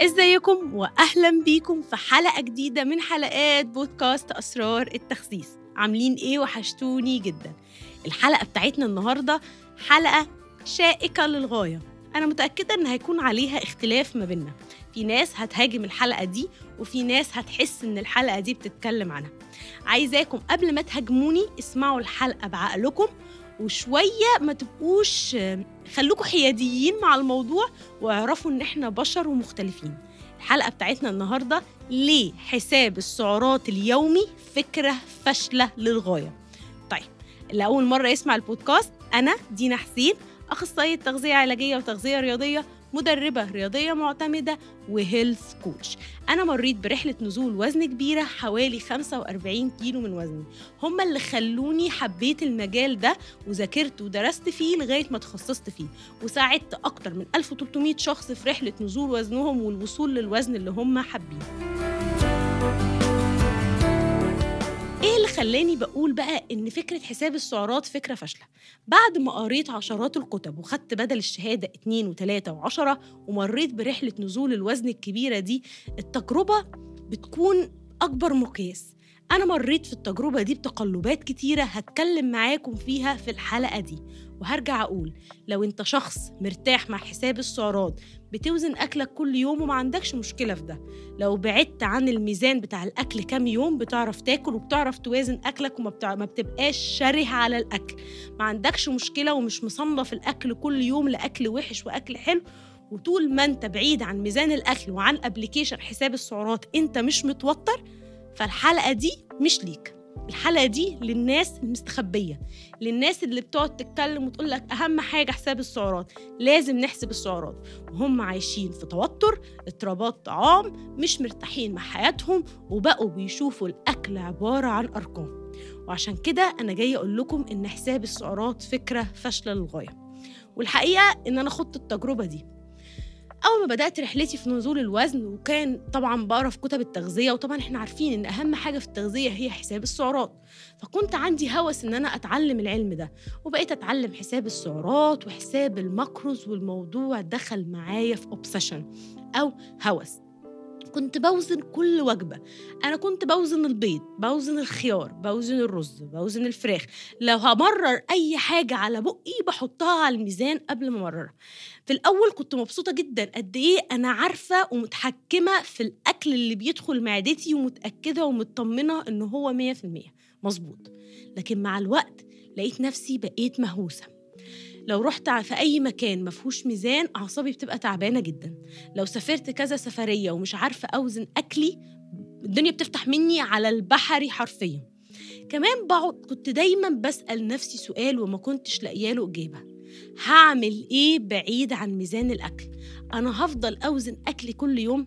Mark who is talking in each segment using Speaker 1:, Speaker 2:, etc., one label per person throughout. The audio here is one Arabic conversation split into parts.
Speaker 1: ازيكم واهلا بيكم في حلقة جديدة من حلقات بودكاست أسرار التخسيس. عاملين إيه؟ وحشتوني جدا. الحلقة بتاعتنا النهارده حلقة شائكة للغاية. أنا متأكدة إن هيكون عليها اختلاف ما بيننا. في ناس هتهاجم الحلقة دي وفي ناس هتحس إن الحلقة دي بتتكلم عنها. عايزاكم قبل ما تهاجموني اسمعوا الحلقة بعقلكم وشوية ما تبقوش خلوكوا حياديين مع الموضوع واعرفوا إن إحنا بشر ومختلفين. الحلقة بتاعتنا النهارده ليه حساب السعرات اليومي فكرة فاشلة للغاية. طيب اللي اول مرة يسمع البودكاست أنا دينا حسين أخصائية تغذية علاجية وتغذية رياضية مدربة رياضية معتمدة وهيلث كوتش. أنا مريت برحلة نزول وزن كبيرة حوالي 45 كيلو من وزني. هم اللي خلوني حبيت المجال ده وذاكرت ودرست فيه لغاية ما تخصصت فيه. وساعدت أكتر من 1300 شخص في رحلة نزول وزنهم والوصول للوزن اللي هم حابينه. خلاني بقول بقى إن فكرة حساب السعرات فكرة فاشلة. بعد ما قريت عشرات الكتب وخدت بدل الشهادة اتنين وتلاتة وعشرة ومريت برحلة نزول الوزن الكبيرة دي التجربة بتكون أكبر مقياس. أنا مريت في التجربة دي بتقلبات كتيرة هتكلم معاكم فيها في الحلقة دي. وهرجع أقول لو أنت شخص مرتاح مع حساب السعرات بتوزن أكلك كل يوم وما عندكش مشكلة في ده. لو بعدت عن الميزان بتاع الأكل كام يوم بتعرف تاكل وبتعرف توازن أكلك وما. ما بتبقاش شره على الأكل. ما عندكش مشكلة ومش مصنف الأكل كل يوم لأكل وحش وأكل حلو. وطول ما أنت بعيد عن ميزان الأكل وعن ابلكيشن حساب السعرات أنت مش متوتر فالحلقة دي مش ليك. الحلقة دي للناس المستخبية للناس اللي بتقعد تتكلم وتقول لك أهم حاجة حساب السعرات لازم نحسب السعرات. وهم عايشين في توتر اضطرابات طعام مش مرتاحين مع حياتهم وبقوا بيشوفوا الأكل عبارة عن أرقام. وعشان كده أنا جاية أقول لكم إن حساب السعرات فكرة فاشلة للغاية. والحقيقة إن أنا خدت التجربة دي. أول ما بدأت رحلتي في نزول الوزن وكان طبعا بقرا في كتب التغذية وطبعا إحنا عارفين إن أهم حاجة في التغذية هي حساب السعرات. فكنت عندي هوس إن أنا أتعلم العلم ده وبقيت أتعلم حساب السعرات وحساب ال macros والموضوع دخل معايا في obsession أو هوس. كنت بوزن كل وجبة. أنا كنت بوزن البيض بوزن الخيار بوزن الرز بوزن الفراخ. لو همرر أي حاجة على بقي بحطها على الميزان قبل ما أمررها. في الأول كنت مبسوطة جدا قد إيه أنا عارفة ومتحكمة في الأكل اللي بيدخل معدتي ومتأكدة ومطمنة إن هو 100% مظبوط. لكن مع الوقت لقيت نفسي بقيت مهووسة. لو رحت في أي مكان مفهوش ميزان أعصابي بتبقى تعبانة جدا. لو سافرت كذا سفرية ومش عارفة أوزن أكلي الدنيا بتفتح مني على البحري حرفيا. كمان بقعد كنت دايما بسأل نفسي سؤال وما كنتش لاقية له إجابة. هعمل إيه بعيد عن ميزان الأكل؟ أنا هفضل أوزن أكلي كل يوم؟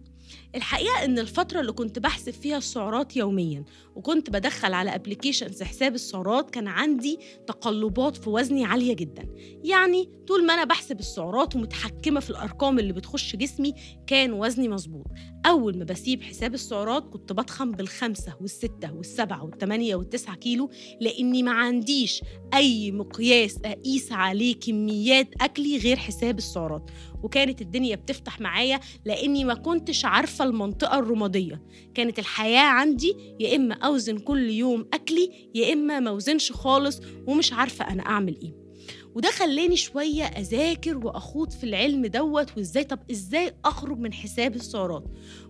Speaker 1: الحقيقة إن الفترة اللي كنت بحسب فيها السعرات يوميا وكنت بدخل على ابلكيشنز حساب السعرات كان عندي تقلبات في وزني عالية جدا. يعني طول ما أنا بحسب السعرات ومتحكمة في الأرقام اللي بتخش جسمي كان وزني مظبوط. أول ما بسيب حساب السعرات كنت بضخم بالخمسة والستة والسبعة والثمانية والتسعة كيلو لأني ما عنديش أي مقياس أقيس عليه كميات أكلي غير حساب السعرات. وكانت الدنيا بتفتح معايا لأني ما كنتش عارفة المنطقة الرمادية. كانت الحياة عندي يا إما أوزن كل يوم أكلي يا إما ما أوزنش خالص ومش عارفة أنا أعمل إيه. وده خلاني شوية أذاكر وأخوض في العلم دوت وإزاي طب إزاي أخرج من حساب السعرات؟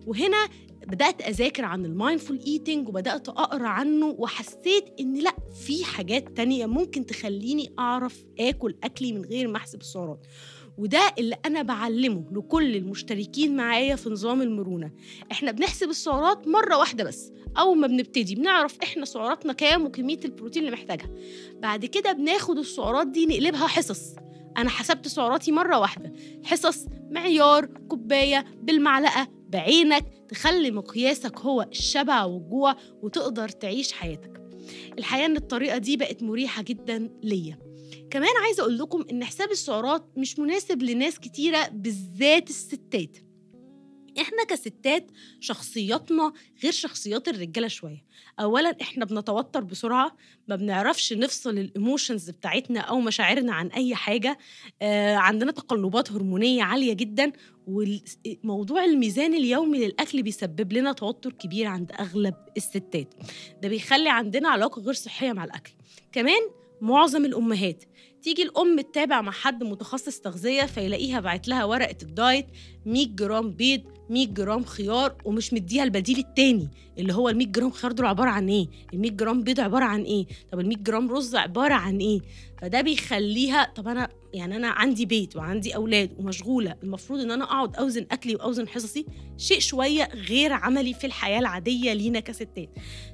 Speaker 1: وهنا بدأت أذاكر عن ال mindful eating وبدأت أقرأ عنه وحسيت إن لأ في حاجات تانية ممكن تخليني أعرف آكل أكلي من غير ما أحسب السعرات. وده اللي أنا بعلمه لكل المشتركين معايا في نظام المرونة. إحنا بنحسب السعرات مرة واحدة بس أول ما بنبتدي بنعرف إحنا سعراتنا كام وكمية البروتين اللي محتاجها. بعد كده بناخد السعرات دي نقلبها حصص. أنا حسبت سعراتي مرة واحدة. حصص معيار كوباية بالمعلقة. بعينك تخلي مقياسك هو الشبع والجوع وتقدر تعيش حياتك. الحقيقة إن الطريقة دي بقت مريحة جدا ليا. كمان عايزة أقول لكم إن حساب السعرات مش مناسب لناس كتيرة بالذات الستات. إحنا كستات شخصياتنا غير شخصيات الرجالة شوية. اولا إحنا بنتوتر بسرعة ما بنعرفش نفصل الإيموشنز بتاعتنا أو مشاعرنا عن أي حاجة. آه عندنا تقلبات هرمونية عالية جدا وموضوع الميزان اليومي للأكل بيسبب لنا توتر كبير عند أغلب الستات. ده بيخلي عندنا علاقة غير صحية مع الأكل. كمان معظم الأمهات. تيجي الأم تتابع مع حد متخصص تغذية فيلاقيها باعت لها ورقة ال diet 100 جرام بيض 100 جرام خيار ومش مديها البديل التاني اللي هو ال 100 جرام خيار دول عبارة عن إيه؟ ال 100 جرام بيض عبارة عن إيه؟ طب ال 100 جرام رز عبارة عن إيه؟ فده بيخليها طب أنا يعني أنا عندي بيت وعندي أولاد ومشغولة المفروض إن أنا أقعد أوزن أكلي وأوزن حصصي شيء شوية غير عملي في الحياة العادية لينا كستات.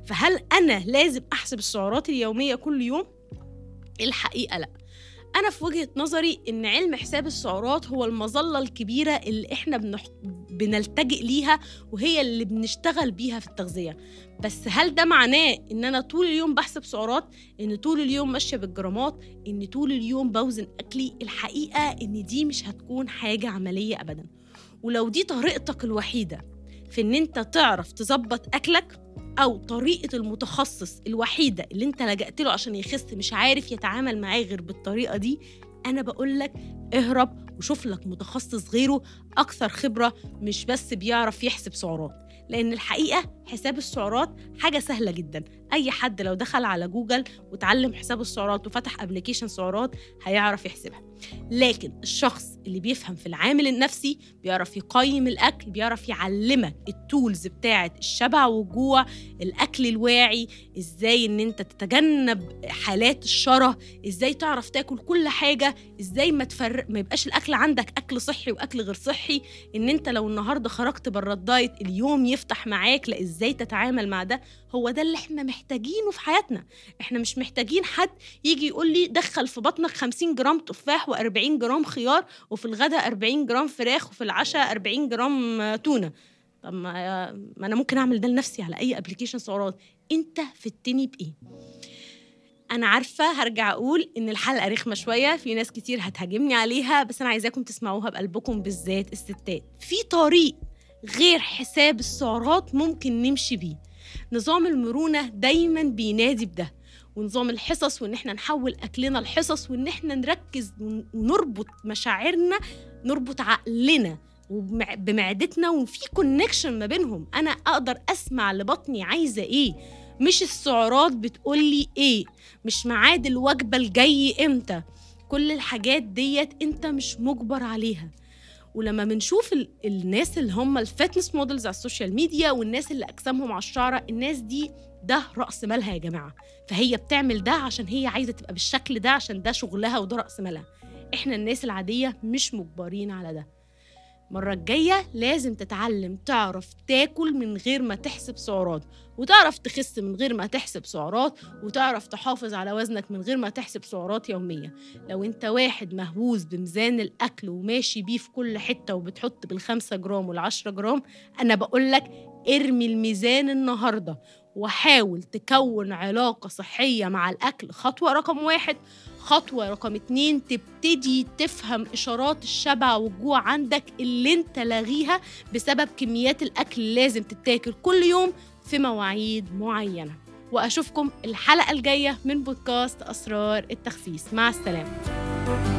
Speaker 1: فهل أنا لازم أحسب السعرات اليومية كل يوم؟ الحقيقة لا. أنا في وجهة نظري إن علم حساب السعرات هو المظلة الكبيرة اللي إحنا بنح... بنلتجئ ليها وهي اللي بنشتغل بيها في التغذية. بس هل ده معناه إن أنا طول اليوم بحسب سعرات؟ إن طول اليوم ماشية بالجرامات؟ إن طول اليوم بوزن أكلي؟ الحقيقة إن دي مش هتكون حاجة عملية ابدا. ولو دي طريقتك الوحيدة في إن أنت تعرف تظبط أكلك أو طريقة المتخصص الوحيدة اللي أنت لجأت له عشان يخس مش عارف يتعامل معاه غير بالطريقة دي أنا بقول لك اهرب وشوف لك متخصص غيره أكثر خبرة مش بس بيعرف يحسب سعرات لأن الحقيقة حساب السعرات حاجة سهلة جدا أي حد لو دخل على جوجل وتعلم حساب السعرات وفتح application سعرات هيعرف يحسبها. لكن الشخص اللي بيفهم في العامل النفسي بيعرف يقيم الأكل بيعرف يعلمك ال tools بتاعة الشبع والجوع الأكل الواعي إزاي إن أنت تتجنب حالات الشره إزاي تعرف تاكل كل حاجة إزاي ما تفرق ما يبقاش الأكل عندك أكل صحي وأكل غير صحي إن أنت لو النهارده خرجت بره ال diet اليوم يفتح معاك لا إزاي تتعامل مع ده؟ هو ده اللي إحنا محتاجينه في حياتنا. إحنا مش محتاجين حد يجي يقول لي دخل في بطنك 50 جرام تفاح و40 جرام خيار وفي الغداء 40 جرام فراخ وفي العشاء 40 جرام تونة. طب ما ما أنا ممكن أعمل ده لنفسي على أي application سعرات. أنت فدتني بإيه؟ أنا عارفة هرجع أقول إن الحلقة رخمة شوية في ناس كتير هتهاجمني عليها بس أنا عايزاكم تسمعوها بقلبكم بالذات الستات. في طريق غير حساب السعرات ممكن نمشي بيه. نظام المرونة دايما بينادي بده. ونظام الحصص وإن إحنا نحول أكلنا لحصص وإن إحنا نركز ونربط مشاعرنا نربط عقلنا بمعدتنا وفي كونكشن ما بينهم. أنا أقدر أسمع لبطني عايزة إيه؟ مش السعرات بتقولي إيه؟ مش ميعاد الوجبة الجاي إمتى؟ كل الحاجات ديت أنت مش مجبر عليها. ولما بنشوف الناس اللي هم ال fitness models على ال social media والناس اللي أجسامهم على الشعرة الناس دي ده رأس مالها يا جماعة. فهي بتعمل ده عشان هي عايزة تبقى بالشكل ده عشان ده شغلها وده رأس مالها. إحنا الناس العادية مش مجبرين على ده. المرة الجاية لازم تتعلم تعرف تاكل من غير ما تحسب سعرات وتعرف تخس من غير ما تحسب سعرات وتعرف تحافظ على وزنك من غير ما تحسب سعرات يومية. لو أنت واحد مهووس بميزان الأكل وماشي بيه في كل حتة وبتحط بالخمسة جرام والعشرة جرام أنا بقولك ارمي الميزان النهاردة. وحاول تكون علاقة صحية مع الأكل. خطوة رقم واحد. خطوة رقم اتنين تبتدي تفهم إشارات الشبع والجوع عندك اللي أنت لاغيها بسبب كميات الأكل اللي لازم تتاكل كل يوم في مواعيد معينة. وأشوفكم الحلقة الجاية من بودكاست أسرار التخسيس. مع السلامة.